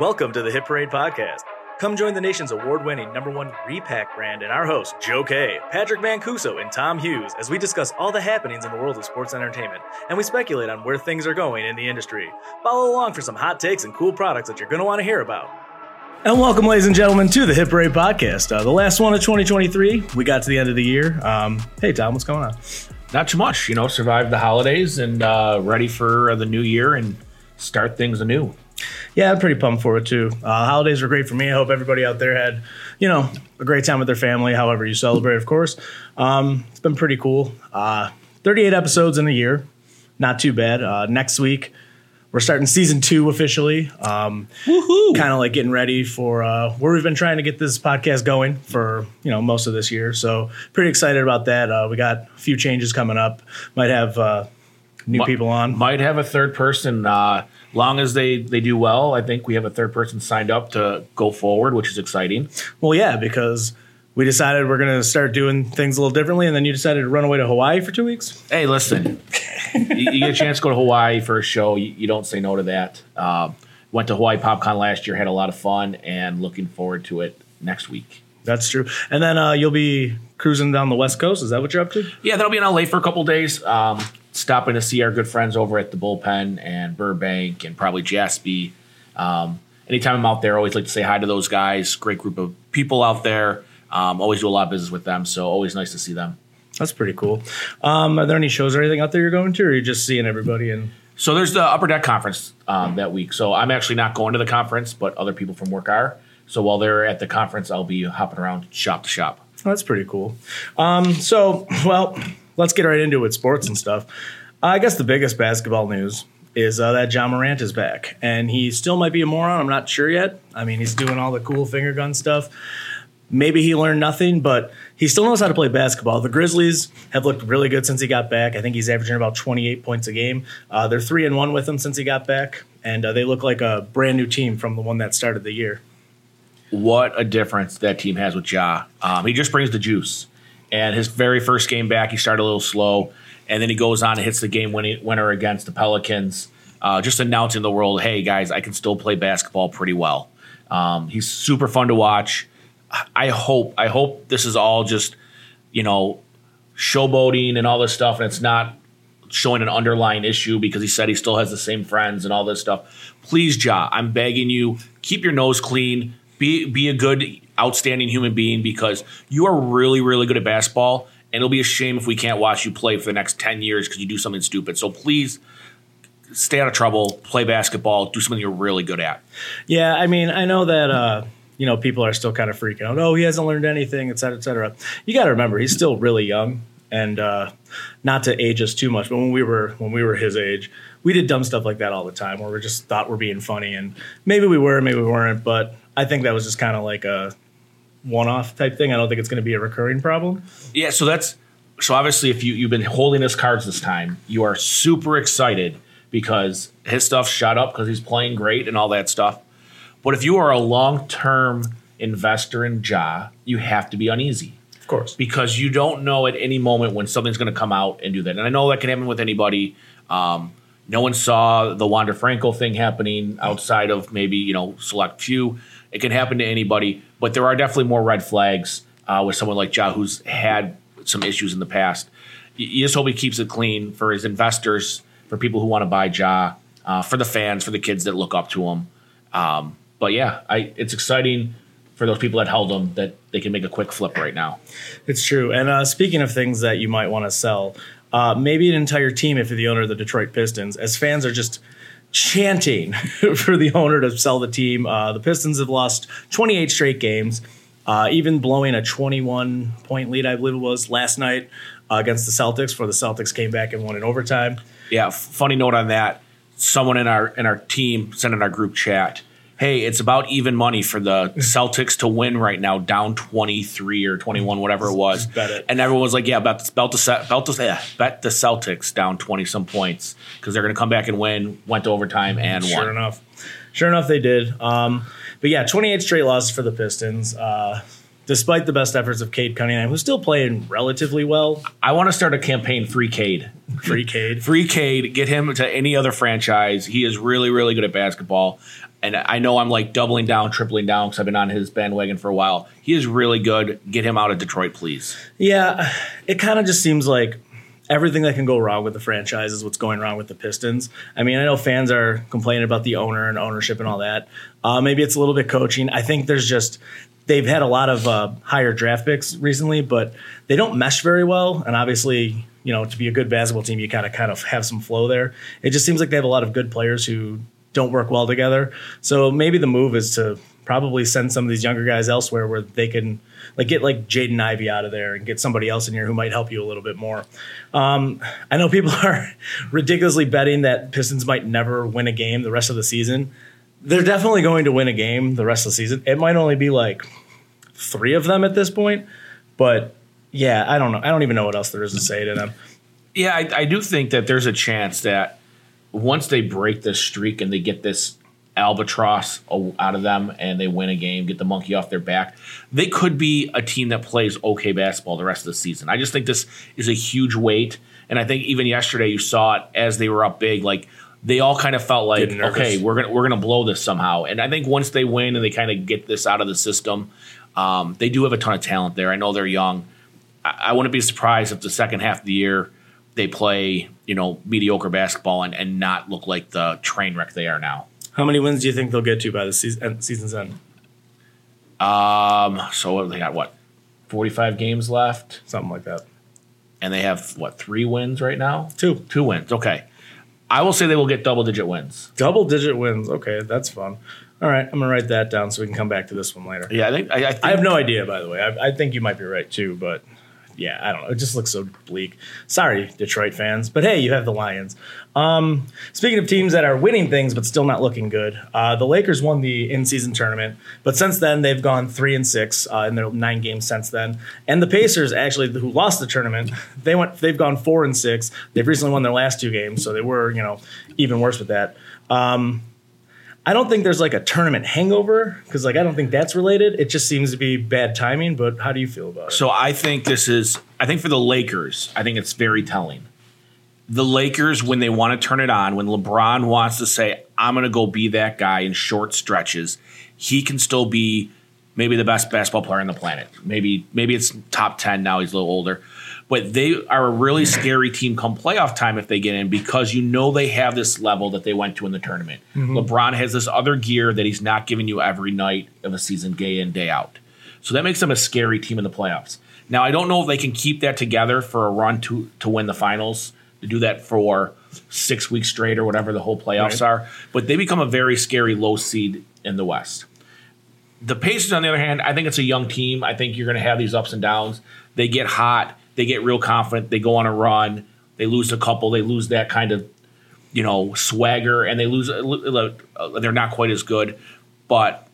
Welcome to the Hit Parade Podcast. Come join the nation's award winning number one repack brand and our hosts, Joe K, Patrick Mancuso, and Tom Hughes, as we discuss all the happenings in the world of sports entertainment and we speculate on where things are going in the industry. Follow along for some hot takes and cool products that you're going to want to hear about. And welcome, ladies and gentlemen, to the Hit Parade Podcast. Uh, the last one of 2023. We got to the end of the year. Um, hey, Tom, what's going on? Not too much, you know, survived the holidays and uh, ready for the new year and start things anew. Yeah, I'm pretty pumped for it too. Uh, holidays were great for me. I hope everybody out there had, you know, a great time with their family, however you celebrate, of course. Um, it's been pretty cool. Uh, 38 episodes in a year, not too bad. Uh, next week, we're starting season two officially. Um, kind of like getting ready for uh, where we've been trying to get this podcast going for you know most of this year. So pretty excited about that. Uh, we got a few changes coming up. Might have uh, new people on. Might have a third person. Uh, long as they they do well, I think we have a third person signed up to go forward, which is exciting. Well, yeah, because we decided we're going to start doing things a little differently, and then you decided to run away to Hawaii for two weeks. Hey, listen, you, you get a chance to go to Hawaii for a show, you, you don't say no to that. Um, went to Hawaii PopCon last year, had a lot of fun, and looking forward to it next week. That's true. And then uh, you'll be cruising down the West Coast. Is that what you're up to? Yeah, that'll be in LA for a couple days. Um, stopping to see our good friends over at the Bullpen and Burbank and probably Jaspy. Um, anytime I'm out there, I always like to say hi to those guys. Great group of people out there. Um, always do a lot of business with them, so always nice to see them. That's pretty cool. Um, are there any shows or anything out there you're going to, or are you just seeing everybody? And So there's the Upper Deck Conference um, that week. So I'm actually not going to the conference, but other people from work are. So while they're at the conference, I'll be hopping around shop to shop. That's pretty cool. Um, so, well, let's get right into it sports and stuff. I guess the biggest basketball news is uh, that Ja Morant is back, and he still might be a moron. I'm not sure yet. I mean, he's doing all the cool finger gun stuff. Maybe he learned nothing, but he still knows how to play basketball. The Grizzlies have looked really good since he got back. I think he's averaging about 28 points a game. Uh, they're three and one with him since he got back, and uh, they look like a brand new team from the one that started the year. what a difference that team has with Ja. Um, he just brings the juice. And his very first game back, he started a little slow, and then he goes on and hits the game winner against the Pelicans, uh, just announcing the world, "Hey guys, I can still play basketball pretty well." Um, he's super fun to watch. I hope, I hope this is all just, you know, showboating and all this stuff, and it's not showing an underlying issue because he said he still has the same friends and all this stuff. Please, Ja, I'm begging you, keep your nose clean. Be be a good, outstanding human being because you are really, really good at basketball, and it'll be a shame if we can't watch you play for the next ten years because you do something stupid. So please, stay out of trouble, play basketball, do something you're really good at. Yeah, I mean, I know that uh, you know people are still kind of freaking out. Oh, he hasn't learned anything, et cetera, et cetera. You got to remember, he's still really young, and uh, not to age us too much, but when we were when we were his age, we did dumb stuff like that all the time, where we just thought we're being funny, and maybe we were, maybe we weren't, but I think that was just kind of like a one-off type thing. I don't think it's going to be a recurring problem. Yeah, so that's so obviously if you you've been holding his cards this time, you are super excited because his stuff shot up because he's playing great and all that stuff. But if you are a long term investor in Ja, you have to be uneasy Of course. because you don't know at any moment when something's going to come out and do that. And I know that can happen with anybody. Um, no one saw the Wander Franco thing happening outside of maybe you know select few. It can happen to anybody, but there are definitely more red flags uh, with someone like Ja who's had some issues in the past. You, just hope he keeps it clean for his investors, for people who want to buy Ja, uh, for the fans, for the kids that look up to him. Um, but yeah, I, it's exciting for those people that held him that they can make a quick flip right now. It's true. And uh, speaking of things that you might want to sell, uh, maybe an entire team if you're the owner of the Detroit Pistons, as fans are just chanting for the owner to sell the team. Uh, the Pistons have lost 28 straight games, uh, even blowing a 21 point lead, I believe it was, last night uh, against the Celtics, before the Celtics came back and won in overtime. Yeah, f- funny note on that. Someone in our in our team sent in our group chat, "Hey, it's about even money for the Celtics to win right now, down twenty three or twenty one, whatever it was." bet it. And everyone was like, "Yeah, bet, bet the bet the yeah, bet the Celtics down twenty some points because they're going to come back and win." Went to overtime and Sure won. Sure enough. Sure enough, they did. Um, but yeah, 28 straight losses for the Pistons. Uh, despite the best efforts of Cade Cunningham, who's still playing relatively well. I want to start a campaign free Cade. Free Cade. Free Cade, get him to any other franchise. He is really, really good at basketball. And I know I'm like doubling down, tripling down because I've been on his bandwagon for a while. He is really good. Get him out of Detroit, please. Yeah, it kind of just seems like everything that can go wrong with the franchise is what's going wrong with the Pistons. I mean, I know fans are complaining about the owner and ownership and all that. Uh, maybe it's a little bit coaching. I think there's just they've had a lot of uh, higher draft picks recently, but they don't mesh very well. And obviously, you know, to be a good basketball team, you kind of kind of have some flow there. It just seems like they have a lot of good players who don't work well together. So maybe the move is to probably send some of these younger guys elsewhere where they can like get like Jaden Ivey out of there and get somebody else in here who might help you a little bit more. Um, I know people are ridiculously betting that Pistons might never win a game the rest of the season. They're definitely going to win a game the rest of the season. It might only be like three of them at this point, but yeah, I don't know. I don't even know what else there is to say to them. Yeah, I, I do think that there's a chance that once they break this streak and they get this albatross out of them and they win a game, get the monkey off their back, they could be a team that plays okay basketball the rest of the season. I just think this is a huge weight. And I think even yesterday you saw it as they were up big, like they all kind of felt like, okay, we're gonna we're gonna blow this somehow. And I think once they win and they kind of get this out of the system, um, they do have a ton of talent there. I know they're young. I, I wouldn't be surprised if the second half of the year they play, you know, mediocre basketball and, and not look like the train wreck they are now. How many wins do you think they'll get to by the season, season's end? Um, so they got what, forty five games left, something like that, and they have what three wins right now? Two, two wins. Okay, I will say they will get double digit wins. Double digit wins. Okay, that's fun. All right, I'm gonna write that down so we can come back to this one later. Yeah, I think I, I, think, I have no idea. By the way, I, I think you might be right too, but yeah, I don't know. It just looks so bleak. Sorry, Detroit fans, but hey, you have the Lions. Um, speaking of teams that are winning things but still not looking good, uh, the Lakers won the in-season tournament, but since then they've gone three and six uh, in their nine games since then. And the Pacers, actually, who lost the tournament, they went they've gone four and six. They've recently won their last two games, so they were you know even worse with that. Um, I don't think there's like a tournament hangover because like I don't think that's related. It just seems to be bad timing. But how do you feel about it? So I think this is. I think for the Lakers, I think it's very telling. The Lakers, when they want to turn it on, when LeBron wants to say, "I'm going to go be that guy" in short stretches, he can still be maybe the best basketball player on the planet. Maybe maybe it's top ten now. He's a little older but they are a really scary team come playoff time if they get in because you know they have this level that they went to in the tournament. Mm-hmm. LeBron has this other gear that he's not giving you every night of a season, day in, day out. So that makes them a scary team in the playoffs. Now, I don't know if they can keep that together for a run to, to win the finals, to do that for six weeks straight or whatever the whole playoffs right. are, but they become a very scary low seed in the West. The Pacers, on the other hand, I think it's a young team. I think you're going to have these ups and downs. They get hot they get real confident. They go on a run. They lose a couple. They lose that kind of, you know, swagger, and they lose. They're not quite as good, but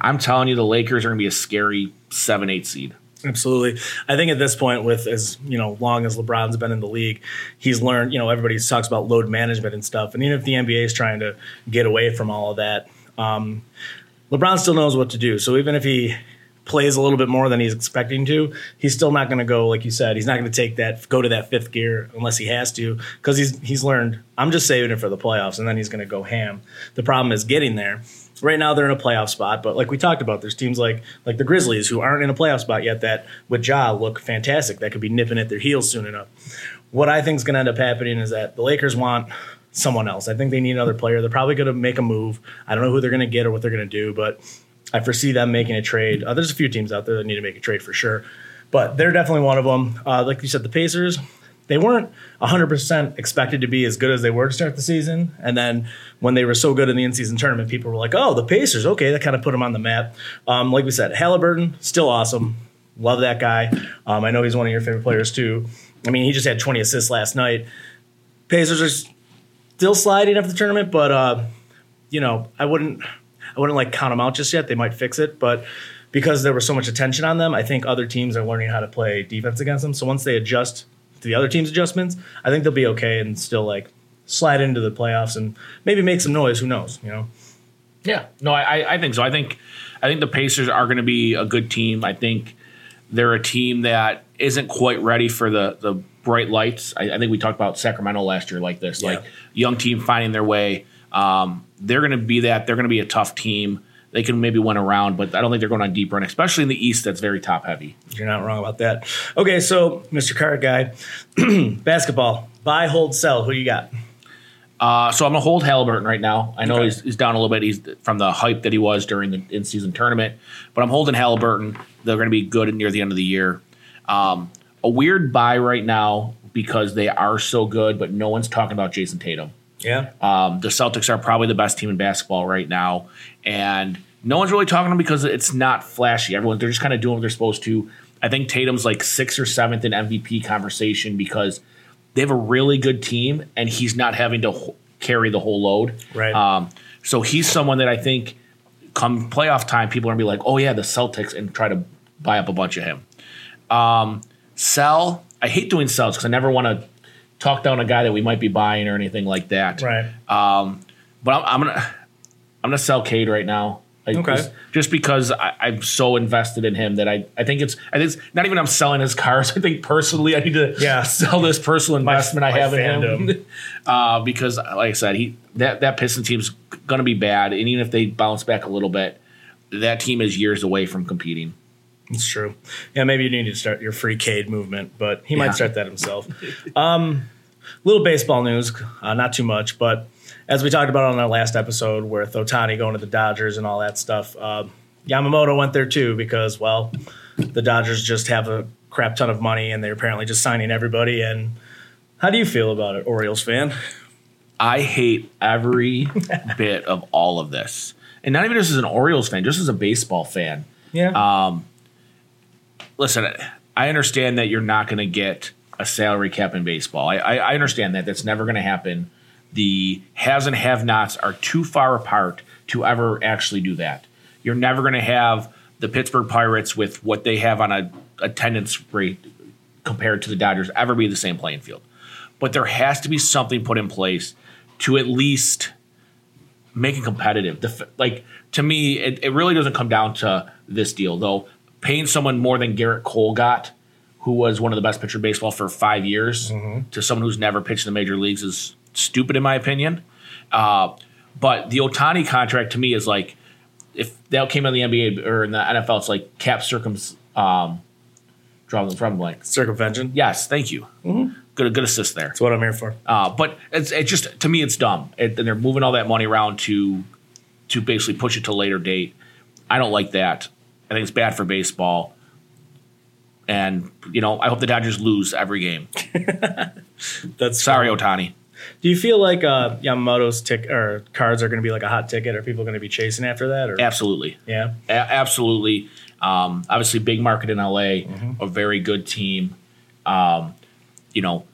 I'm telling you, the Lakers are going to be a scary seven, eight seed. Absolutely. I think at this point, with as you know, long as LeBron's been in the league, he's learned. You know, everybody talks about load management and stuff, and even if the NBA is trying to get away from all of that, um, LeBron still knows what to do. So even if he plays a little bit more than he's expecting to, he's still not going to go like you said. He's not going to take that go to that fifth gear unless he has to because he's he's learned. I'm just saving it for the playoffs, and then he's going to go ham. The problem is getting there. Right now they're in a playoff spot, but like we talked about, there's teams like like the Grizzlies who aren't in a playoff spot yet that with Ja look fantastic. That could be nipping at their heels soon enough. What I think is going to end up happening is that the Lakers want someone else. I think they need another player. They're probably going to make a move. I don't know who they're going to get or what they're going to do, but I foresee them making a trade. Uh, there's a few teams out there that need to make a trade for sure, but they're definitely one of them. Uh, like you said, the Pacers, they weren't 100% expected to be as good as they were to start the season. And then when they were so good in the in season tournament, people were like, oh, the Pacers, okay, that kind of put them on the map. Um, like we said, Halliburton, still awesome. Love that guy. Um, I know he's one of your favorite players too. I mean, he just had 20 assists last night. Pacers are still sliding after the tournament, but, uh, you know, I wouldn't. I wouldn't like count them out just yet. They might fix it, but because there was so much attention on them, I think other teams are learning how to play defense against them. So once they adjust to the other team's adjustments, I think they'll be okay and still like slide into the playoffs and maybe make some noise. Who knows? You know. Yeah, no, I, I think so. I think I think the Pacers are going to be a good team. I think they're a team that isn't quite ready for the the bright lights. I, I think we talked about Sacramento last year like this, yeah. like young team finding their way. Um, they're going to be that. They're going to be a tough team. They can maybe win around, but I don't think they're going on deep run, especially in the East. That's very top heavy. You're not wrong about that. Okay, so Mr. Card Guy, basketball, buy, hold, sell. Who you got? Uh, so I'm gonna hold Halliburton right now. I know okay. he's, he's down a little bit. He's from the hype that he was during the in-season tournament, but I'm holding Halliburton. They're going to be good near the end of the year. Um, a weird buy right now because they are so good, but no one's talking about Jayson Tatum. Yeah. Um, the Celtics are probably the best team in basketball right now, and no one's really talking to them because it's not flashy. Everyone they're just kind of doing what they're supposed to. I think Tatum's like sixth or seventh in MVP conversation because they have a really good team, and he's not having to carry the whole load. Right. Um, so he's someone that I think come playoff time, people are gonna be like, oh yeah, the Celtics, and try to buy up a bunch of him. Um, sell. I hate doing sells because I never want to talk down a guy that we might be buying or anything like that. Right. Um, but I'm, I'm gonna I'm gonna sell Cade right now. Like, okay. Just, just because I, am so invested in him that I, I think it's I think it's not even I'm selling his cars. I think personally I need to yeah. sell this personal investment my, I have in him. uh, because like I said, he that that Piston team's gonna be bad, and even if they bounce back a little bit, that team is years away from competing. It's true. Yeah, maybe you need to start your free Cade movement, but he yeah. might start that himself. um, little baseball news, uh, not too much, but as we talked about on our last episode, with Ohtani going to the Dodgers and all that stuff, uh, Yamamoto went there too because, well, the Dodgers just have a crap ton of money and they're apparently just signing everybody. And how do you feel about it, Orioles fan? I hate every bit of all of this, and not even just as an Orioles fan, just as a baseball fan. Yeah. Um, listen, I understand that you're not going to get a salary cap in baseball. I, I, I understand that. That's never going to happen the has and have nots are too far apart to ever actually do that. You're never going to have the Pittsburgh Pirates with what they have on a attendance rate compared to the Dodgers ever be the same playing field. But there has to be something put in place to at least make it competitive. Like to me, it, it really doesn't come down to this deal though. Paying someone more than Gerrit Cole got, who was one of the best pitcher baseball for five years, mm-hmm. to someone who's never pitched in the major leagues is stupid in my opinion. Uh, but the Ohtani contract to me is like if that came in the NBA or in the NFL, it's like cap circum um, drawing from blank circumvention. Yes, thank you. Mm-hmm. Good, good assist there. That's what I'm here for. Uh, but it's it just to me it's dumb, it, and they're moving all that money around to to basically push it to a later date. I don't like that. I think it's bad for baseball. And you know, I hope the Dodgers lose every game. That's sorry, Ohtani. Do you feel like uh, Yamamoto's tick or cards are going to be like a hot ticket? Are people going to be chasing after that? Or? Absolutely. Yeah. A- absolutely. Um, obviously, big market in LA, mm-hmm. a very good team. Um, you know,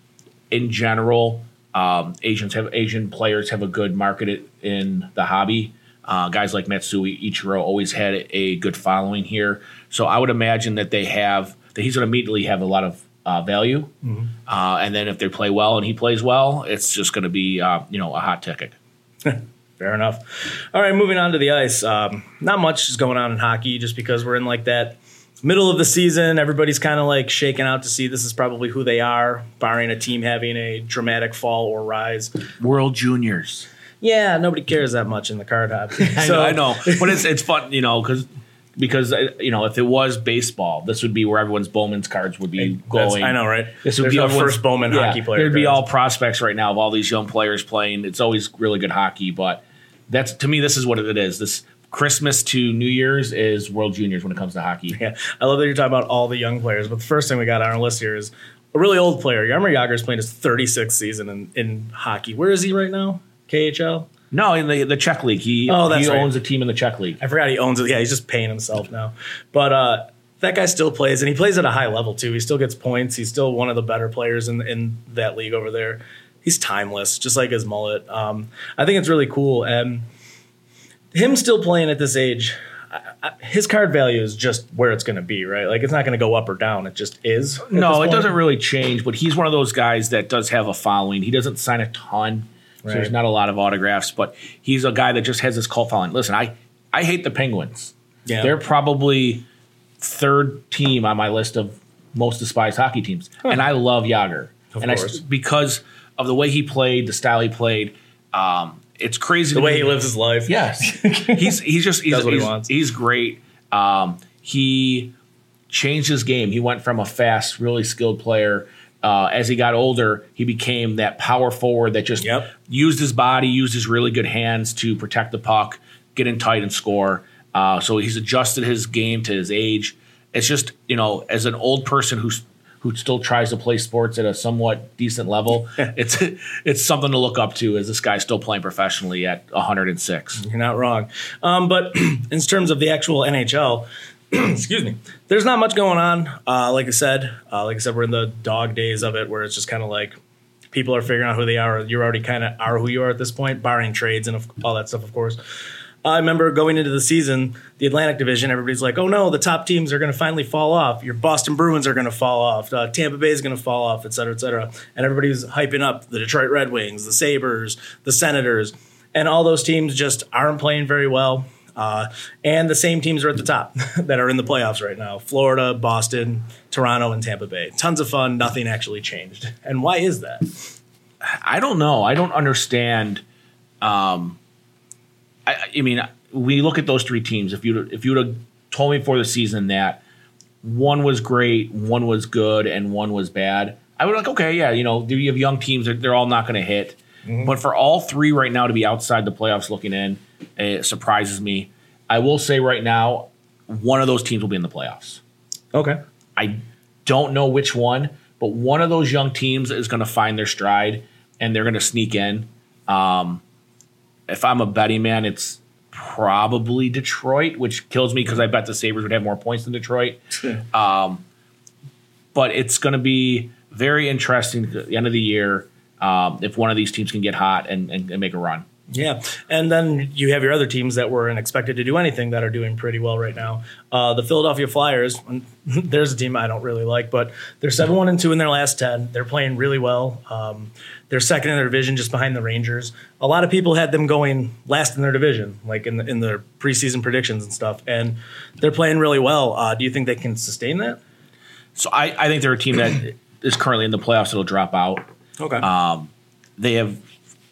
in general, um, Asians have Asian players have a good market in the hobby. Uh, guys like Matsui Ichiro always had a good following here, so I would imagine that they have that he's going to immediately have a lot of uh, value. Mm-hmm. Uh, and then if they play well and he plays well, it's just going to be uh, you know a hot ticket. Fair enough. All right, moving on to the ice. Um, not much is going on in hockey, just because we're in like that middle of the season. Everybody's kind of like shaking out to see this is probably who they are, barring a team having a dramatic fall or rise. World Juniors. Yeah, nobody cares that much in the card hobby. so, I know, but it's it's fun, you know, because because uh, you know if it was baseball, this would be where everyone's Bowman's cards would be going. I know, right? This would There's be our first Bowman yeah, hockey player. There'd be all prospects right now of all these young players playing. It's always really good hockey, but that's to me this is what it is. This Christmas to New Year's is World Juniors when it comes to hockey. Yeah, I love that you're talking about all the young players. But the first thing we got on our list here is a really old player. Jaromir Jagr is playing his 36th season in, in hockey. Where is he right now? KHL. No, in the the Czech league. He oh, that's he right. owns a team in the Czech league. I forgot he owns it. Yeah, he's just paying himself now. But uh, that guy still plays, and he plays at a high level too. He still gets points. He's still one of the better players in in that league over there. He's timeless, just like his mullet. Um, I think it's really cool, and him still playing at this age. his card value is just where it's going to be, right? Like it's not going to go up or down. It just is. No, it doesn't really change. But he's one of those guys that does have a following. He doesn't sign a ton Right. So there's not a lot of autographs, but he's a guy that just has this cult following. Listen, I I hate the Penguins. Yeah. They're probably third team on my list of most despised hockey teams, huh. and I love Jagr. Of and course. I, because of the way he played, the style he played, um, it's crazy the way he lives his life. Yes, he's he's just he's Does what he he's, wants. he's great. Um, he changed his game. He went from a fast, really skilled player. Uh, as he got older, he became that power forward that just Yep. used his body, used his really good hands to protect the puck, get in tight and score. Uh, so he's adjusted his game to his age. It's just you know, as an old person who's who still tries to play sports at a somewhat decent level, it's it's something to look up to. As this guy's still playing professionally at 106. You're not wrong. Um, but in terms of the actual NHL, excuse me, there's not much going on. Uh, like I said, uh, like I said, we're in the dog days of it, where it's just kind of like people are figuring out who they are. You're already kind of are who you are at this point, barring trades and all that stuff, of course. I remember going into the season, the Atlantic Division, everybody's like, oh no, the top teams are going to finally fall off. Your Boston Bruins are going to fall off. Uh, Tampa Bay is going to fall off, et cetera, et cetera. And everybody's hyping up the Detroit Red Wings, the Sabres, the Senators. And all those teams just aren't playing very well. Uh, and the same teams are at the top that are in the playoffs right now Florida, Boston, Toronto, and Tampa Bay. Tons of fun. Nothing actually changed. And why is that? I don't know. I don't understand. Um, I, I mean, we look at those three teams. If you if you would have told me before the season that one was great, one was good, and one was bad, I would like, okay, yeah, you know, you have young teams; they're, they're all not going to hit. But for all three right now to be outside the playoffs looking in, it surprises me. I will say right now, one of those teams will be in the playoffs. Okay. I don't know which one, but one of those young teams is going to find their stride and they're going to sneak in. Um, if I'm a betting man, it's probably Detroit, which kills me because I bet the Sabres would have more points than Detroit. um, but it's going to be very interesting at the end of the year um, if one of these teams can get hot and, and, and make a run. Yeah, and then you have your other teams that weren't expected to do anything that are doing pretty well right now. Uh, the Philadelphia Flyers, there's a team I don't really like, but they're seven one and two in their last ten. They're playing really well. Um, they're second in their division, just behind the Rangers. A lot of people had them going last in their division, like in the, in their preseason predictions and stuff, and they're playing really well. Uh, do you think they can sustain that? So I, I think they're a team that is currently in the playoffs that'll drop out. Okay. they have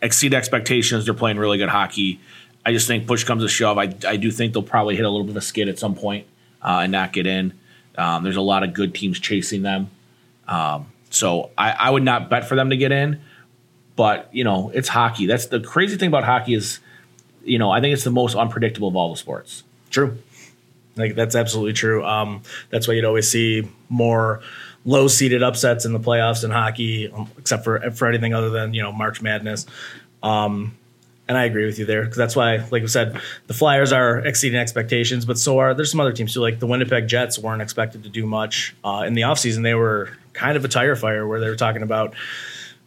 exceeded expectations. They're playing really good hockey. I just think push comes to shove. I, I do think they'll probably hit a little bit of a skid at some point, uh, and not get in. Um, there's a lot of good teams chasing them. Um, so I, I would not bet for them to get in. But you know, it's hockey. That's the crazy thing about hockey is, you know, I think it's the most unpredictable of all the sports. True. Like that's absolutely true. Um, that's why you'd always see more low seeded upsets in the playoffs in hockey, um, except for for anything other than you know March Madness. Um, and I agree with you there because that's why, like we said, the Flyers are exceeding expectations, but so are there's some other teams too. Like the Winnipeg Jets weren't expected to do much uh, in the offseason. They were kind of a tire fire where they were talking about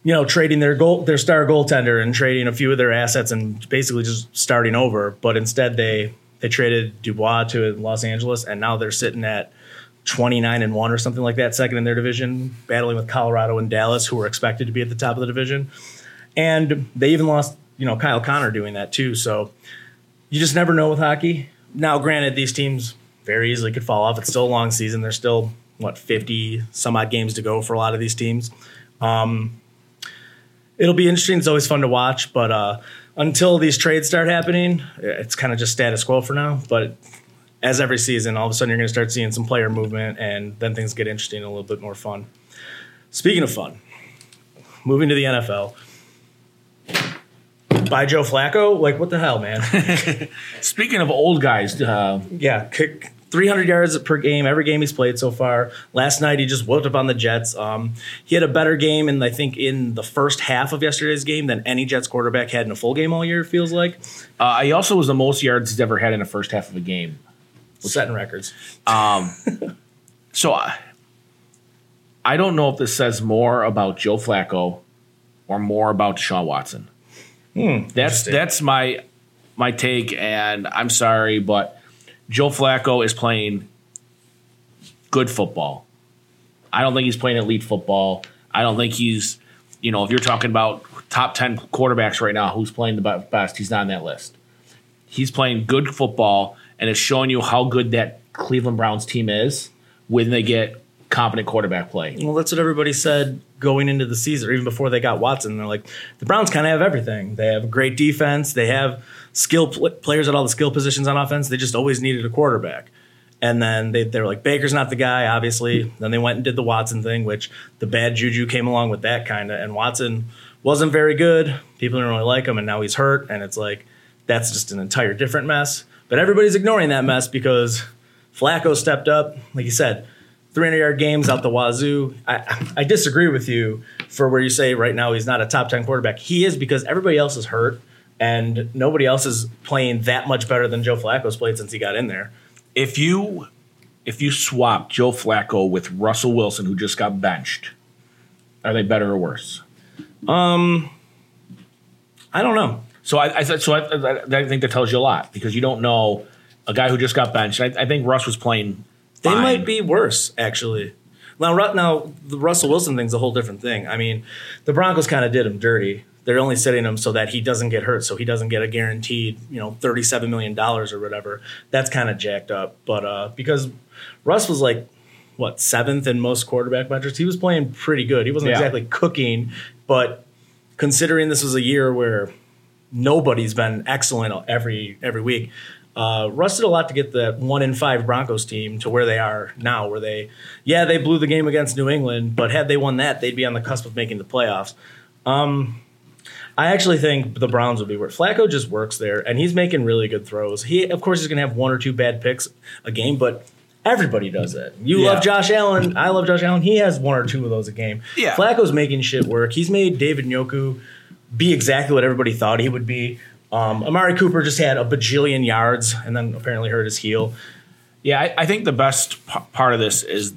you know, trading their goal, their star goaltender, and trading a few of their assets, and basically just starting over. But instead, they they traded Dubois to Los Angeles, and now they're sitting at twenty nine and one or something like that, second in their division, battling with Colorado and Dallas, who were expected to be at the top of the division. And they even lost, you know, Kyle Connor doing that too. So you just never know with hockey. Now, granted, these teams very easily could fall off. It's still a long season. There's still what fifty some odd games to go for a lot of these teams. Um, it'll be interesting. It's always fun to watch, but uh, until these trades start happening, it's kind of just status quo for now. But as every season, all of a sudden you're going to start seeing some player movement, and then things get interesting and a little bit more fun. Speaking of fun, moving to the NFL. By Joe Flacco, like what the hell, man? Speaking of old guys, uh, yeah, kick 300 yards per game every game he's played so far. Last night he just whooped up on the Jets. Um, he had a better game, and I think in the first half of yesterday's game than any Jets quarterback had in a full game all year. it Feels like uh, he also was the most yards he's ever had in the first half of a game. Setting records. Um, so I, I don't know if this says more about Joe Flacco or more about Deshaun Watson. Hmm, that's that's my my take, and I'm sorry, but Joe Flacco is playing good football. I don't think he's playing elite football. I don't think he's, you know, if you're talking about top 10 quarterbacks right now, who's playing the best, he's not on that list. He's playing good football, and it's showing you how good that Cleveland Browns team is when they get competent quarterback play. Well, that's what everybody said going into the season, or even before they got Watson. They're like, the Browns kind of have everything. They have great defense. They have skill pl- players at all the skill positions on offense. They just always needed a quarterback. And then they, they were like, Baker's not the guy, obviously. Then they went and did the Watson thing, which the bad juju came along with that kind of. And Watson wasn't very good. People didn't really like him, and now he's hurt. And it's like, that's just an entire different mess. But everybody's ignoring that mess because Flacco stepped up. Like you said, 300 yard games out the wazoo. I, I disagree with you for where you say right now he's not a top 10 quarterback. He is because everybody else is hurt and nobody else is playing that much better than Joe Flacco's played since he got in there. If you if you swap Joe Flacco with Russell Wilson, who just got benched, are they better or worse? Um, I don't know. So I, I so I, I think that tells you a lot because you don't know a guy who just got benched. I, I think Russ was playing. They fine. might be worse, actually. Now, now the Russell Wilson thing's a whole different thing. I mean, the Broncos kind of did him dirty. They're only sitting him so that he doesn't get hurt, so he doesn't get a guaranteed, you know, thirty-seven million dollars or whatever. That's kind of jacked up. But uh, because Russ was like what seventh in most quarterback metrics, he was playing pretty good. He wasn't Yeah. exactly cooking, but considering this was a year where nobody's been excellent every every week. Uh, Russ did a lot to get the one in five Broncos team to where they are now. Where they, yeah, they blew the game against New England, but had they won that, they'd be on the cusp of making the playoffs. Um, I actually think the Browns would be where Flacco just works there, and he's making really good throws. He, of course, he's going to have one or two bad picks a game, but everybody does it. You Yeah. love Josh Allen. I love Josh Allen. He has one or two of those a game. Yeah. Flacco's making shit work. He's made David Njoku be exactly what everybody thought he would be. Um, Amari Cooper just had a bajillion yards and then apparently hurt his heel. Yeah, I, I think the best p- part of this is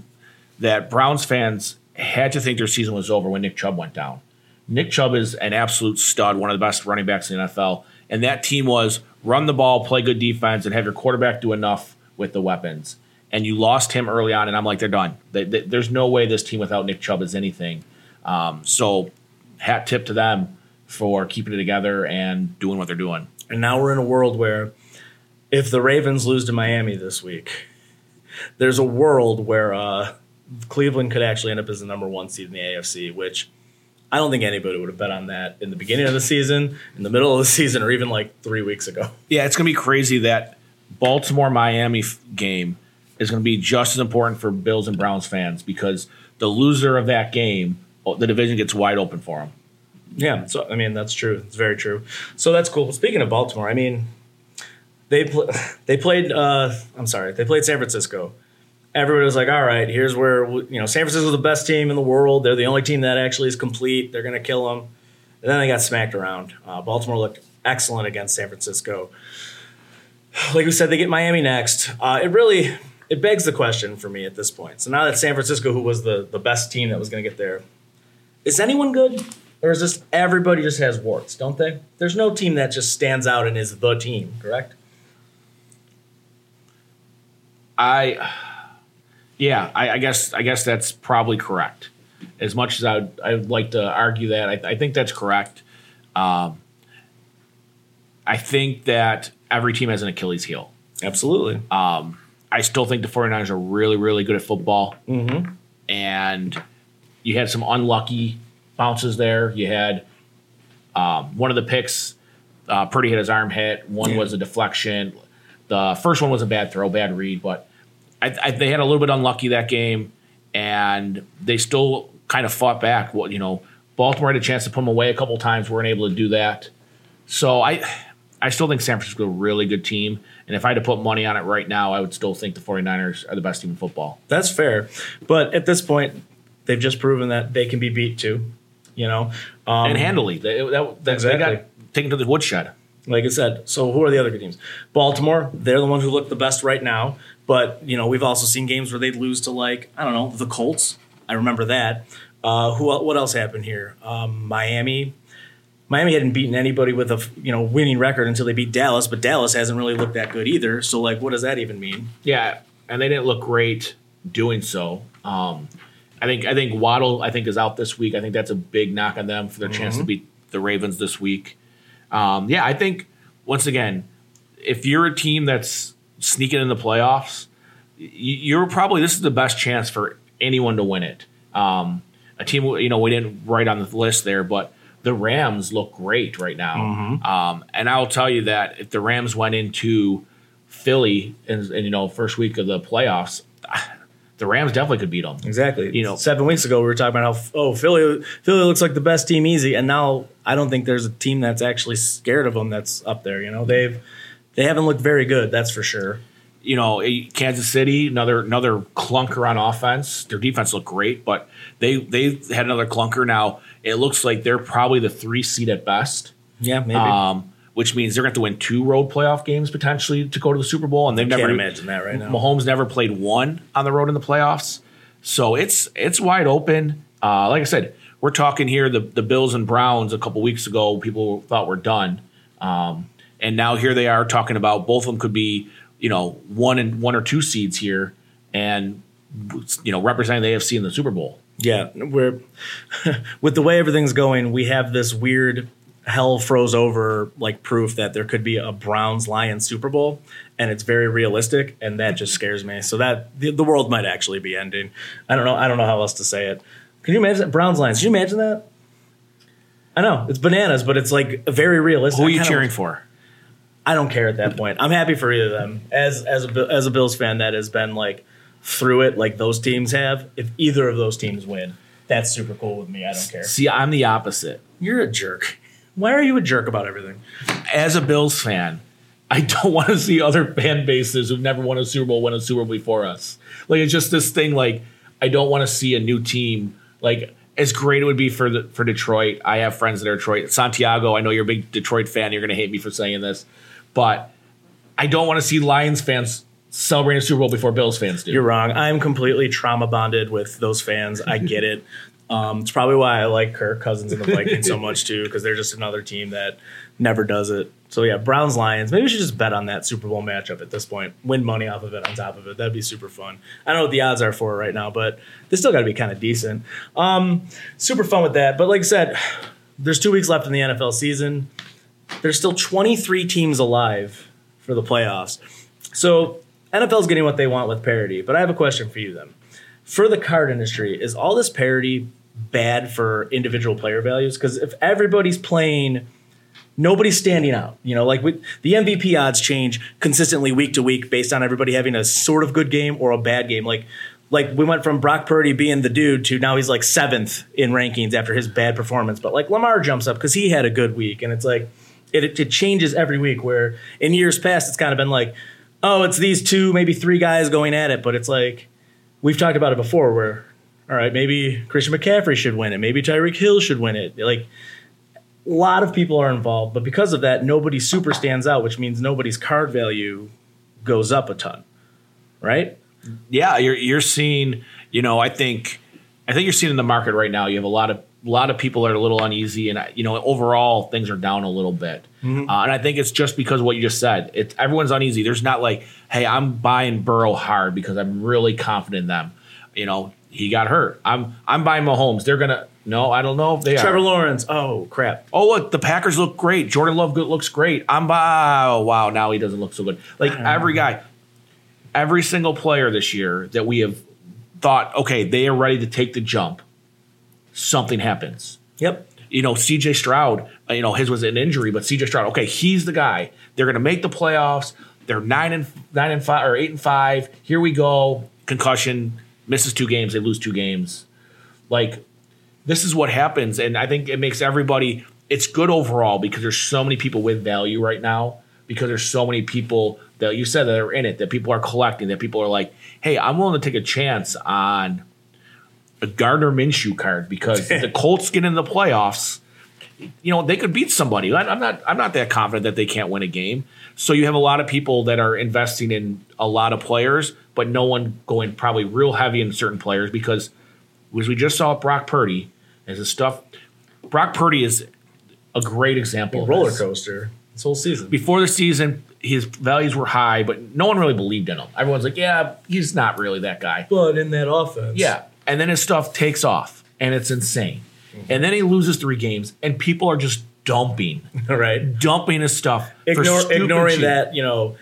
that Browns fans had to think their season was over when Nick Chubb went down. Nick Chubb is an absolute stud, one of the best running backs in the NFL, and that team was run the ball, play good defense, and have your quarterback do enough with the weapons. And you lost him early on, and I'm like, they're done. They, they- there's no way this team without Nick Chubb is anything. Um, so, hat tip to them for keeping it together and doing what they're doing. And now we're in a world where if the Ravens lose to Miami this week, there's a world where uh, Cleveland could actually end up as the number one seed in the AFC, which I don't think anybody would have bet on that in the beginning of the season, in the middle of the season, or even like three weeks ago. Yeah, it's going to be crazy that Baltimore Miami f- game is going to be just as important for Bills and Browns fans because the loser of that game, oh, the division gets wide open for them. Yeah, so I mean that's true. It's very true. So that's cool. Speaking of Baltimore, I mean they pl- they played. Uh, I'm sorry, they played San Francisco. Everybody was like, "All right, here's where you know San Francisco's the best team in the world. They're the only team that actually is complete. They're gonna kill them." And then they got smacked around. Uh, Baltimore looked excellent against San Francisco. Like we said, they get Miami next. Uh, it really it begs the question for me at this point. So now that San Francisco, who was the the best team that was going to get there, is anyone good? Or just everybody just has warts, don't they? There's no team that just stands out and is the team, correct? I, yeah, I, I guess I guess that's probably correct. As much as I would, I would like to argue that, I, I think that's correct. Um, I think that every team has an Achilles heel. Absolutely. I still think the 49ers are really, really good at football. Mm-hmm. And you had some unlucky bounces there. You had um, one of the picks, uh, Purdy hit his arm hit. One was a deflection. The first one was a bad throw, bad read, but I, I, they had a little bit unlucky that game, and they still kind of fought back. Well, you know, Baltimore had a chance to put them away a couple times, weren't able to do that. So I, I still think San Francisco is a really good team, and if I had to put money on it right now, I would still think the 49ers are the best team in football. That's fair. But at this point, they've just proven that they can be beat too. You know? Um, and handily, they, that, that, Exactly. they got taken to the woodshed. like I said, so who are the other good teams? Baltimore, they're the ones who look the best right now. But, you know, we've also seen games where they'd lose to, like, I don't know, the Colts. I remember that. Uh, who? What else happened here? Um, Miami. Miami hadn't beaten anybody with a you know winning record until they beat Dallas, but Dallas hasn't really looked that good either. So like, what does that even mean? Yeah, and they didn't look great doing so. Um, I think I think Waddle I think is out this week. I think that's a big knock on them for their chance to beat the Ravens this week. Um, yeah, I think once again, if you're a team that's sneaking in the playoffs, you're probably this is the best chance for anyone to win it. Um, a team, you know, we didn't write on the list there, but the Rams look great right now. Mm-hmm. Um, and I'll tell you that if the Rams went into Philly and, and you know first week of the playoffs, the Rams definitely could beat them. Exactly. You know- seven weeks ago we were talking about how oh Philly Philly looks like the best team easy, and now I don't think there's a team that's actually scared of them that's up there. You know they've they haven't looked very good. That's for sure. you know, eh, Kansas City, another another clunker on offense. Their defense looked great, but they they had another clunker. Now it looks like they're probably the three seed at best, Yeah, maybe. um, which means they're going to have to win two road playoff games potentially to go to the Super Bowl, and they've Can't never imagine that right now. Mahomes never played one on the road in the playoffs, so it's it's wide open. Uh, like I said, we're talking here the the Bills and Browns a couple weeks ago. People thought were done, um, and now here they are talking about both of them could be you know one and one or two seeds here, and you know representing the AFC in the Super Bowl. Yeah, we're with the way everything's going, we have this weird hell froze over like proof that there could be a Browns Lions Super Bowl, and it's very realistic, and that just scares me. So that the, the world might actually be ending. I don't know. I don't know how else to say it. Can you imagine that? Browns Lions? Can you imagine that? I know it's bananas, but it's like very realistic. Who are you cheering for? I don't care at that point. I'm happy for either of them. As as a as a Bills fan that has been like through it, like those teams have. If either of those teams win, that's super cool with me. I don't care. See, I'm the opposite. You're a jerk. Why are you a jerk about everything? as a Bills fan, I don't want to see other fan bases who've never won a Super Bowl win a Super Bowl before us. Like it's just this thing. Like I don't want to see a new team. Like as great it would be for the for Detroit. I have friends are Detroit. Santiago, I know you're a big Detroit fan. You're going to hate me for saying this, but I don't want to see Lions fans celebrating a Super Bowl before Bills fans do. You're wrong. I'm completely trauma bonded with those fans. I get it. Um, it's probably why I like Kirk Cousins and the Vikings so much too, because they're just another team that never does it. So yeah, Browns Lions. Maybe we should just bet on that Super Bowl matchup at this point. Win money off of it on top of it. That'd be super fun. I don't know what the odds are for it right now, but they still got to be kind of decent. Um, super fun with that. But like I said, there's two weeks left in the NFL season. There's still 23 teams alive for the playoffs. So NFL's getting what they want with parity. But I have a question for you then. For the card industry, is all this parity bad for individual player values? Because if everybody's playing, nobody's standing out. You know, like with, the MVP odds change consistently week to week based on everybody having a sort of good game or a bad game. Like, like we went from Brock Purdy being the dude to now he's like seventh in rankings after his bad performance. But like Lamar jumps up because he had a good week, and it's like it, it, it changes every week. Where in years past it's kind of been like, oh, it's these two, maybe three guys going at it, but it's like we've talked about it before. Where all right, maybe Christian McCaffrey should win it, maybe Tyreek Hill should win it. Like a lot of people are involved, but because of that, nobody super stands out, which means nobody's card value goes up a ton, right? yeah, you're you're seeing. You know, I think I think you're seeing in the market right now. You have a lot of a lot of people that are a little uneasy, and you know, overall things are down a little bit. Uh, and I think it's just because of what you just said. It's everyone's uneasy. There's not like, hey, I'm buying Burrow hard because I'm really confident in them. You know, he got hurt. I'm I'm buying Mahomes. They're gonna. No, I don't know if they are Trevor are. Lawrence, oh crap. Oh, look, the Packers look great. Jordan Love good, looks great. I'm by. Oh, wow, now he doesn't look so good. Like every guy, every single player this year that we have thought, okay, they are ready to take the jump. Something happens. Yep. You know, CJ Stroud. uh, You know, his was an injury, but CJ Stroud. Okay, he's the guy. They're going to make the playoffs. They're nine and nine and five or eight and five. Here we go. Concussion. Misses two games. They lose two games. Like this is what happens and i think it makes everybody it's good overall because there's so many people with value right now because there's so many people that you said that are in it that people are collecting that people are like hey i'm willing to take a chance on a gardner minshew card because if the colts get in the playoffs you know they could beat somebody i'm not i'm not that confident that they can't win a game so you have a lot of people that are investing in a lot of players but no one going probably real heavy in certain players because as we just saw Brock Purdy, as the stuff. Brock Purdy is a great example. of Roller coaster this whole season. Before the season, his values were high, but no one really believed in him. Everyone's like, "Yeah, he's not really that guy." But in that offense. Yeah, and then his stuff takes off, and it's insane. Mm-hmm. And then he loses three games, and people are just dumping, right. dumping his stuff. Ignore, ignoring that, you know,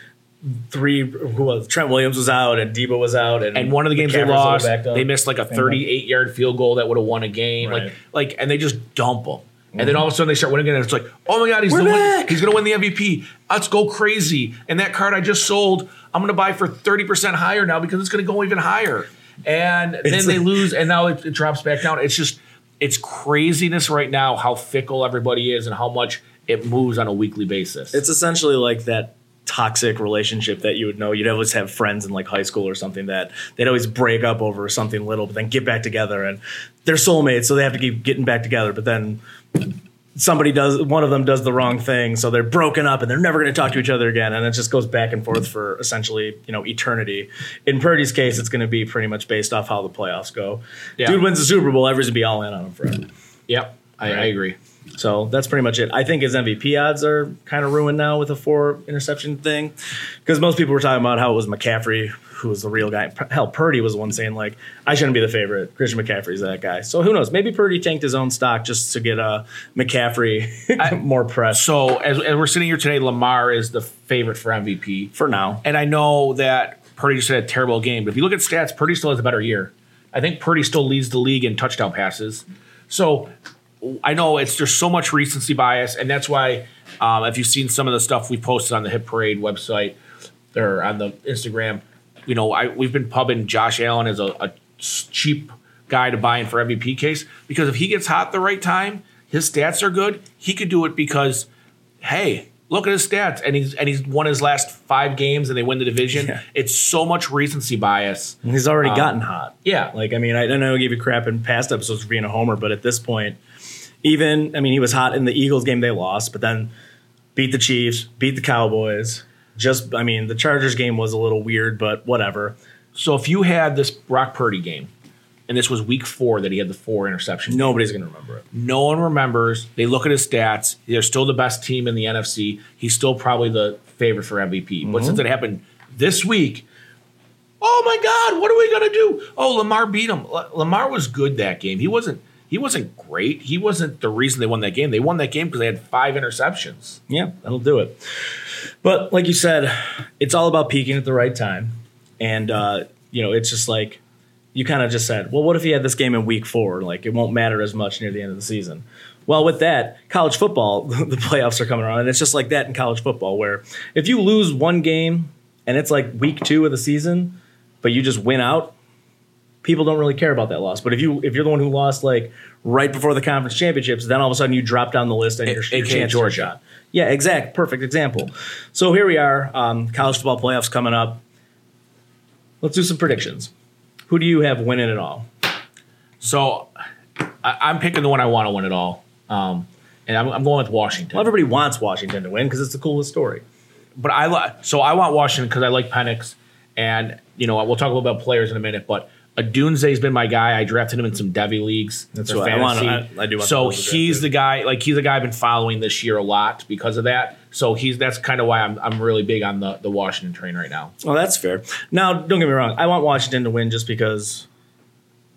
three who was Trent Williams was out and Deebo was out and And one of the games they a little lost, they missed like a 38 yard field goal that would have won a game. Right. Like, like, and they just dump them. And then mm-hmm. all of a sudden they start winning again. And it's like, oh my god, he's the win- he's going to win the MVP. Let's go crazy. And that card I just sold, I'm going to buy for 30 percent higher now because it's going to go even higher. And then It's- they lose, and now it, it drops back down. It's just, it's craziness right now how fickle everybody is and how much it moves on a weekly basis. It's essentially like that toxic relationship that you would know. You'd always have friends in like high school or something that they'd always break up over something little, but then get back together and they're soulmates, so they have to keep getting back together. But then somebody does one of them does the wrong thing, so they're broken up and they're never going to talk to each other again, and it just goes back and forth for essentially you know eternity. In Purdy's case, it's going to be pretty much based off how the playoffs go. Yeah. Dude wins the Super Bowl, everyone's gonna be all in on him forever. yep, I, I agree. So that's pretty much it. I think his MVP odds are kind of ruined now with a four interception thing because most people were talking about how it was McCaffrey who was the real guy. Hell, Purdy was the one saying like I shouldn't be the favorite. Christian McCaffrey's that guy. So who knows? Maybe Purdy tanked his own stock just to get uh, McCaffrey more press So as, as we're sitting here today, Lamar is the favorite for MVP. for now. And I know that Purdy just had a terrible game, but if you look at stats, Purdy still has a better year. I think Purdy still leads the league in touchdown passes. So I know it's there's so much recency bias, and that's why um, if you've seen some of the stuff we posted on the Hit Parade website or on the Instagram, you know, I we've been pubbing Josh Allen as a, a cheap guy to buy in for MVP case because if he gets hot the right time, his stats are good. He could do it because, hey, look at his stats, and he's and he's won his last five games, and they win the division. Yeah. It's so much recency bias. He's already gotten hot. Yeah, Like, I mean, I, I know I gave you crap in past episodes for being a homer, but at this point, even, I mean, he was hot in the Eagles game they lost, but then beat the Chiefs, beat the Cowboys. Just, I mean, the Chargers game was a little weird, but whatever. So if you had this Brock Purdy game, and this was week four that he had the four interceptions, Nobody's going to remember it. no one remembers. They look at his stats. They're still the best team in the NFC. He's still probably the favorite for MVP. But mm-hmm. since it happened this week, oh my God, what are we gonna do? Oh, Lamar beat him. Lamar was good that game. He wasn't. He wasn't great. He wasn't the reason they won that game. They won that game because they had five interceptions. Yeah, that'll do it. But like you said, it's all about peaking at the right time. And, uh, you know, it's just like, you kind of just said, well, what if he had this game in week four? Like, it won't matter as much near the end of the season. Well, with that, college football, the playoffs are coming around. And it's just like that in college football, where if you lose one game and it's like week two of the season, but you just win out, people don't really care about that loss. But if you if you're the one who lost like right before the conference championships, then all of a sudden you drop down the list and your, your AKA chance Georgia. Yeah, exact, perfect example. So here we are, um, college football playoffs coming up. Let's do some predictions. Who do you have winning it all? So I, I'm picking the one I want to win it all. Um, and I'm, I'm going with Washington. Well, everybody wants Washington to win because it's the coolest story. but I li- so I want Washington because I like Penix, and you know we'll talk a little about players in a minute. But Odunze's been my guy. I drafted him in some Devy leagues. That's what I want- I- I do want So he's the guy. Like he's the guy I've been following this year a lot because of that. So he's that's kind of why I'm I'm really big on the the Washington train right now. Well, that's fair. Now, don't get me wrong. I want Washington to win just because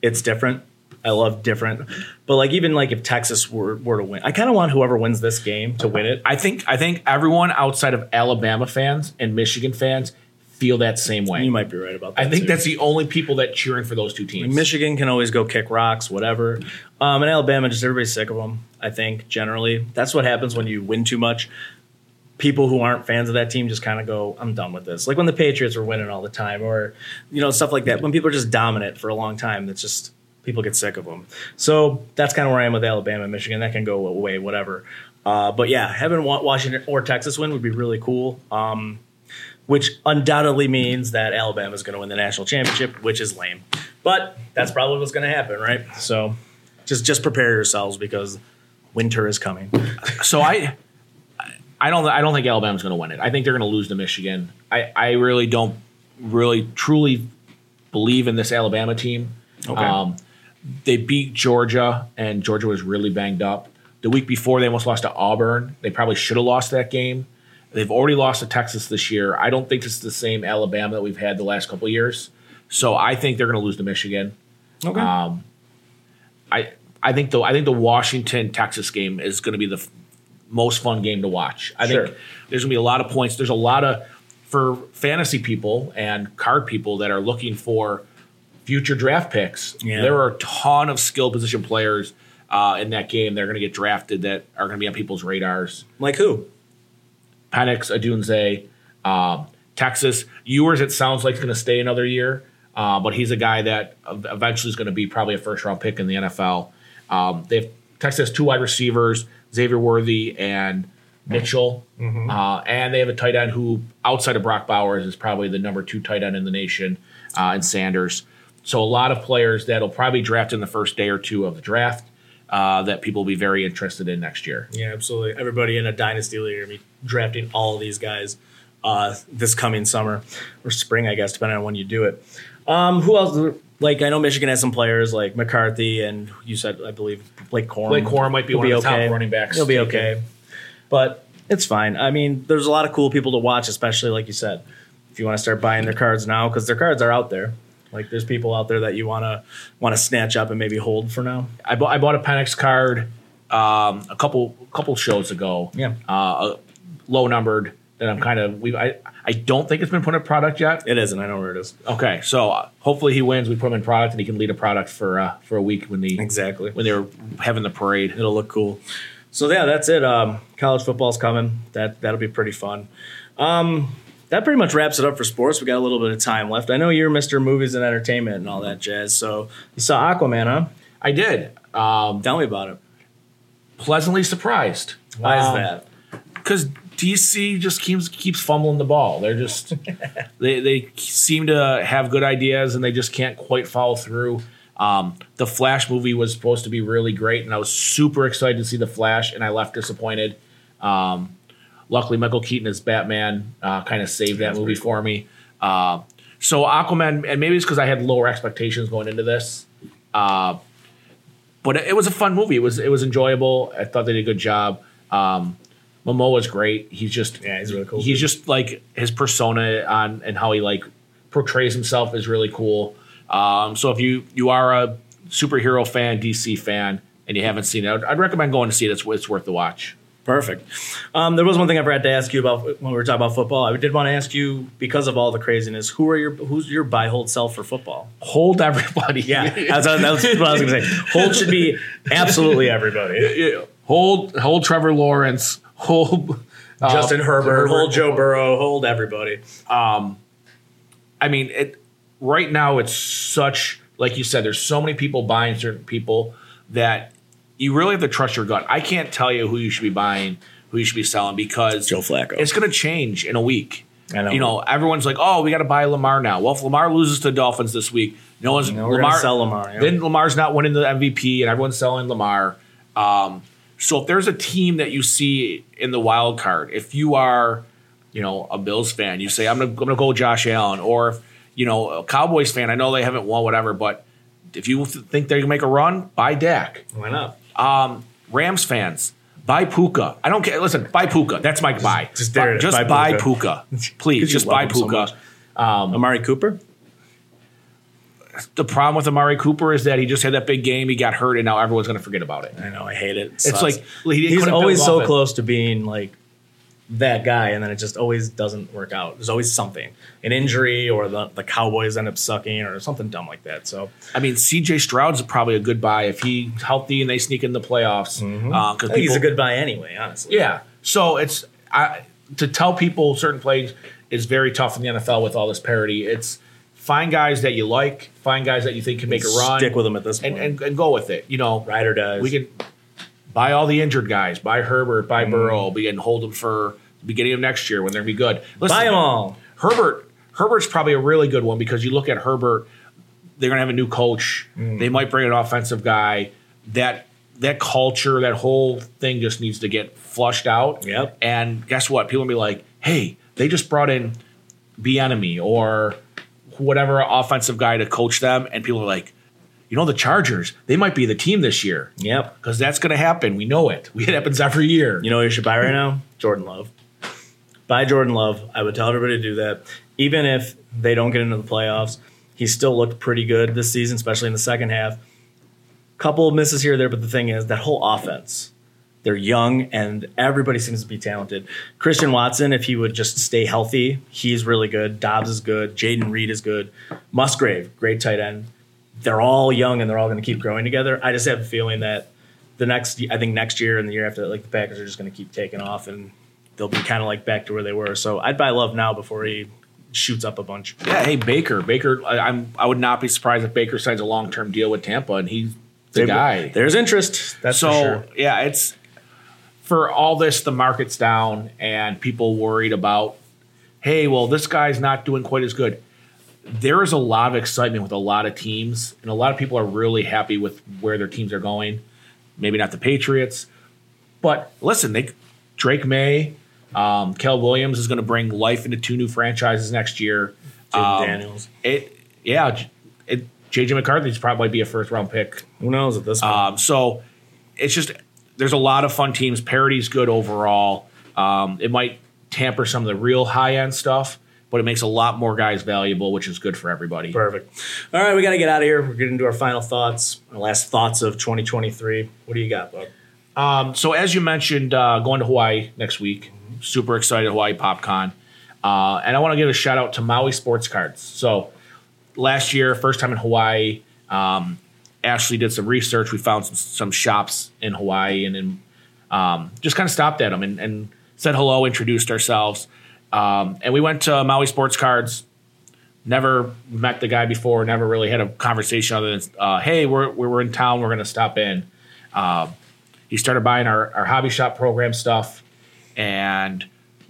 it's different. I love different. But like even like if Texas were, were to win, I kind of want whoever wins this game to win it. I think I think everyone outside of Alabama fans and Michigan fans feel that same way. You might be right about that. I think too. that's the only people that cheering for those two teams. Michigan can always go kick rocks, whatever. Um, and Alabama, just everybody's sick of them. I think generally that's what happens when you win too much. People who aren't fans of that team just kind of go, "I'm done with this." Like when the Patriots were winning all the time, or you know stuff like that. When people are just dominant for a long time, that's just people get sick of them. So that's kind of where I am with Alabama, and Michigan. That can go away, whatever. Uh, but yeah, having Washington or Texas win would be really cool. Um, which undoubtedly means that Alabama is going to win the national championship, which is lame. But that's probably what's going to happen, right? So just just prepare yourselves because winter is coming. So I, I don't, I don't think Alabama's going to win it. I think they're going to lose to Michigan. I, I really don't, really truly believe in this Alabama team. Okay. Um, they beat Georgia, and Georgia was really banged up. The week before, they almost lost to Auburn. They probably should have lost that game. They've already lost to Texas this year. I don't think this is the same Alabama that we've had the last couple of years. So I think they're going to lose to Michigan. Okay. Um, I I think the I think the Washington Texas game is going to be the f- most fun game to watch. I Sure. think there's going to be a lot of points. There's a lot of for fantasy people and card people that are looking for future draft picks, Yeah. there are a ton of skill position players uh, in that game. They're going to get drafted that are going to be on people's radars. Like who? Penix, Odunze, um, Texas. Ewers, it sounds like, is going to stay another year, uh, but he's a guy that eventually is going to be probably a first round pick in the NFL. Um, they have Texas has two wide receivers, Xavier Worthy and Mitchell, uh, and they have a tight end who, outside of Brock Bowers, is probably the number two tight end in the nation, uh, and Sanders. So a lot of players that'll probably draft in the first day or two of the draft uh, that people will be very interested in next year. Yeah, absolutely. Everybody in a dynasty league are gonna be drafting all of these guys uh, this coming summer or spring, I guess, depending on when you do it. Um, who else? Like I know Michigan has some players like McCarthy and you said I believe Blake Corum. Blake Corum might be He'll one of the top running backs He'll be taken. okay, but it's fine. I mean, there's a lot of cool people to watch, especially like you said, if you want to start buying their cards now because their cards are out there. Like there's people out there that you want to want to snatch up and maybe hold for now. I bought I bought a Penix card um, a couple couple shows ago. Yeah. uh, low numbered that I'm kind of we I I don't think it's been put in product yet. It isn't. I know where it is. Okay, so uh, hopefully he wins. We put him in product and he can lead a product for uh, for a week when the Exactly. when they're having the parade. it'll look cool. So yeah, that's it. Um, college football's coming. That that'll be pretty fun. Um, that pretty much wraps it up for sports. We got a little bit of time left. I know you're Mr. Movies and Entertainment and all that jazz. So you saw Aquaman, huh? I did. Um, Tell me about it. pleasantly surprised. Why Um, is that? because DC just keeps keeps fumbling the ball. They're just they they seem to have good ideas and they just can't quite follow through. Um, the Flash movie was supposed to be really great, and I was super excited to see the Flash, and I left disappointed. Um, luckily, Michael Keaton as Batman uh, kind of saved that movie for me. Uh, so Aquaman, and maybe it's because I had lower expectations going into this. Uh, but it, it was a fun movie. It was it was enjoyable. I thought they did a good job. Um, Momoa's great. He's just Yeah, he's really cool, He's just like his persona on and how he like portrays himself is really cool. Um, so if you you are a superhero fan, DC fan, and you haven't seen it, I'd, I'd recommend going to see it. It's, it's worth the watch. Perfect. Um, there was one thing I forgot to ask you about when we were talking about football. I did want to ask you because of all the craziness. Who are your who's your buy hold sell for football? Hold everybody. Yeah, that's, that was what I was going to say. Hold should be absolutely everybody. Hold hold Trevor Lawrence. Hold uh, Justin Herbert, hold Joe Burrow, hold everybody. I mean, it right now it's such like you said. There's so many people buying certain people that you really have to trust your gut. I can't tell you who you should be buying, who you should be selling because Joe Flacco. It's going to change in a week. I know. You know, everyone's like, "Oh, we got to buy Lamar now." Well, if Lamar loses to the Dolphins this week, no one's gonna Lamar. sell Lamar, yeah. Then Lamar's not winning the MVP, and everyone's selling Lamar. Um, so if there's a team that you see in the wild card, if you are, you know, a Bills fan, you say, "I'm I'm gonna go Josh Allen," or if, you know, a Cowboys fan. I know they haven't won, whatever, but if you think they can make a run, buy Dak. Why not? Um, Rams fans, buy Puka. I don't care. Listen, buy Puka. That's my buy. just there it is. Just Buy buy Puka. Puka. Please, 'Cause you just buy him so Puka. Amari Cooper. the problem with Amari Cooper is that he just had that big game. He got hurt, and now everyone's going to forget about it. I know. I hate it. It It's like he he's always so it. close to being like that guy, and then it just always doesn't work out. There's always something, an injury, or the, the Cowboys end up sucking, or something dumb like that. So I mean, C.J. Stroud's probably a good buy if he's healthy and they sneak in the playoffs. Mm-hmm. Uh, because think people, he's a good buy anyway. Honestly, yeah. So it's I, to tell people certain plays is very tough in the NFL with all this parity. It's find guys that you like, find guys that you think can make a run, Stick with them at this and, and, and go with it. You know, Ride or dies. We can buy all the injured guys, buy Herbert, buy Mm. Burrow, we can hold them for the beginning of next year when they're gonna be good. Listen, buy them all. Herbert Herbert's probably a really good one because you look at Herbert, they're gonna have a new coach. Mm. They might bring an offensive guy. That that culture, that whole thing just needs to get flushed out. Yep. And guess what? People will be like, hey, they just brought in the enemy or whatever offensive guy to coach them, and people are like, you know, the Chargers, they might be the team this year. Yep. Because that's gonna happen. We know it. It happens every year. You know what you should buy right now? Jordan Love. Buy Jordan Love. I would tell everybody to do that. Even if they don't get into the playoffs, he still looked pretty good this season, especially in the second half. Couple of misses here or there, but the thing is, that whole offense They're young, and everybody seems to be talented. Christian Watson, if he would just stay healthy, he's really good. Doubs is good. Jayden Reed is good. Musgrave, great tight end. They're all young, and they're all going to keep growing together. I just have a feeling that the next, I think next year and the year after, like the Packers are just going to keep taking off, and they'll be kind of like back to where they were. So I'd buy Love now before he shoots up a bunch. Yeah, hey Baker. Baker, I, I'm I would not be surprised if Baker signs a long term deal with Tampa, and he's the They- guy. There's interest. That's so for sure. yeah, it's for all this. The market's down, and people worried about. Hey, well, this guy's not doing quite as good. There is a lot of excitement with a lot of teams, and a lot of people are really happy with where their teams are going. Maybe not the Patriots, but listen, they Drake Maye, um, Caleb Williams is going to bring life into two new franchises next year. Um, Daniels. It yeah, it, JJ McCarthy's probably be a first round pick Who knows at this point? um, so it's just there's a lot of fun teams. Parity's good overall. Um, it might tamper some of the real high end stuff, but it makes a lot more guys valuable, which is good for everybody. Perfect. All right, we got to get out of here. We're getting to our final thoughts, our last thoughts of 2023. What do you got, bud? Um, so as you mentioned, uh, going to Hawaii next week. Super excited Hawaii PopCon, uh, and I want to give a shout out to Maui Sports Cards. So last year, first time in Hawaii. Um, Ashley did some research. We found some, some shops in Hawaii, and then um, just kind of stopped at them and, and said hello, introduced ourselves, um, and we went to Maui Sports Cards. Never met the guy before. Never really had a conversation other than, uh, "Hey, we're we're in town. We're going to stop in." Um, he started buying our, our hobby shop program stuff and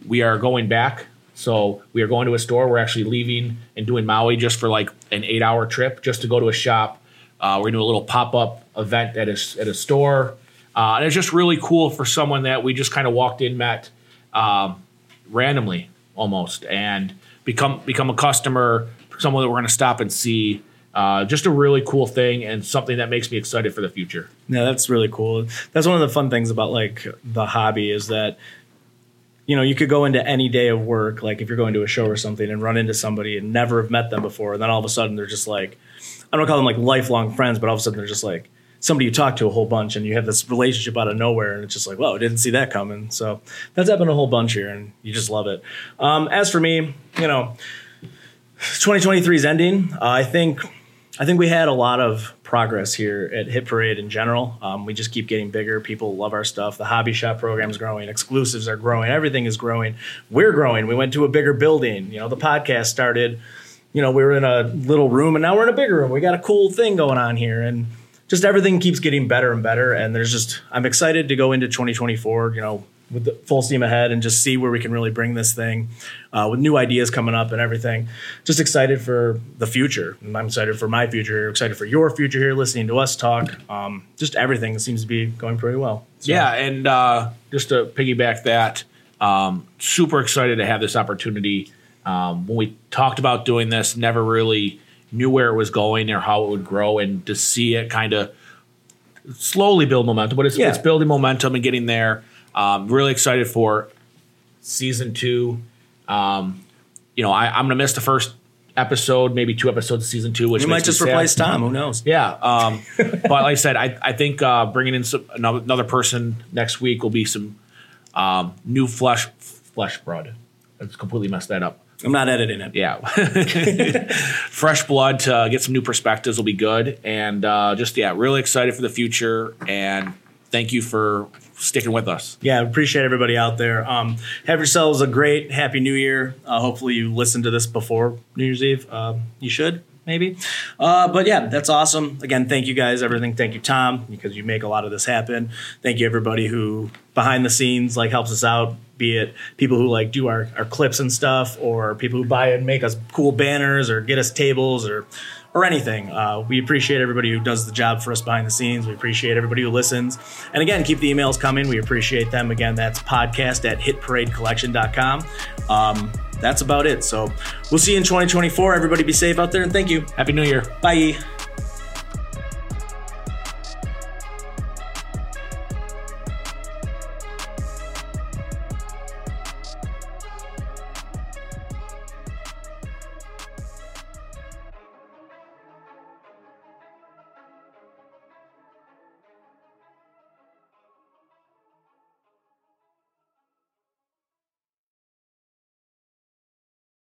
we are going back so we are going to a store we're actually leaving and doing maui just for like an eight hour trip just to go to a shop uh, we're going to a little pop-up event at a, at a store uh, and it's just really cool for someone that we just kind of walked in met um, randomly almost and become become a customer someone that we're going to stop and see uh, just a really cool thing and something that makes me excited for the future Yeah, that's really cool. That's one of the fun things about like the hobby is that you know you could go into any day of work, like if you're going to a show or something, and run into somebody and never have met them before, and then all of a sudden they're just like I don't call them like lifelong friends, but all of a sudden they're just like somebody you talk to a whole bunch, and you have this relationship out of nowhere, and it's just like, whoa, I didn't see that coming. So that's happened a whole bunch here, and you just love it. Um, as for me, you know, 2023 is ending. Uh, I think I think we had a lot of progress here at Hit Parade in general. Um, we just keep getting bigger. People love our stuff. The hobby shop program is growing. Exclusives are growing. Everything is growing. We're growing. We went to a bigger building. You know, the podcast started. You know, we were in a little room, and now we're in a bigger room. We got a cool thing going on here, and just everything keeps getting better and better. And there's just I'm excited to go into 2024. You know, with the full steam ahead and just see where we can really bring this thing uh, with new ideas coming up and everything. Just excited for the future. And I'm excited for my future. Excited for your future here, listening to us talk. Um, just everything seems to be going pretty well. So, Yeah, and uh, just to piggyback that, um, super excited to have this opportunity. Um, when we talked about doing this, never really knew where it was going or how it would grow, and to see it kind of slowly build momentum, but it's, Yeah. it's building momentum and getting there. Um, really excited for season two. Um, you know, I, I'm going to miss the first episode, maybe two episodes of season two, which we might just replace Tom. Who knows? Yeah, um, but like I said, I, I think uh, bringing in some, another, another person next week will be some um, new flesh flesh blood. I just completely messed that up. I'm not editing it. Yeah, fresh blood to uh, get some new perspectives will be good, and uh, just yeah, really excited for the future. And thank you for sticking with us. yeah, appreciate everybody out there. Um, have yourselves a great, happy New Year. Uh, hopefully, you listened to this before New Year's Eve. Um, you should, maybe. Uh, but yeah, that's awesome. Again, thank you guys, everything. Thank you, Tom, because you make a lot of this happen. Thank you, everybody who behind the scenes like helps us out. Be it people who like do our, our clips and stuff, or people who buy and make us cool banners, or get us tables, or or anything. Uh, we appreciate everybody who does the job for us behind the scenes. We appreciate everybody who listens. And again, keep the emails coming. We appreciate them. Again, that's podcast at hitparadecollection.com. Um, that's about it. So we'll see you in 2024. Everybody be safe out there and thank you. Happy New Year. Bye.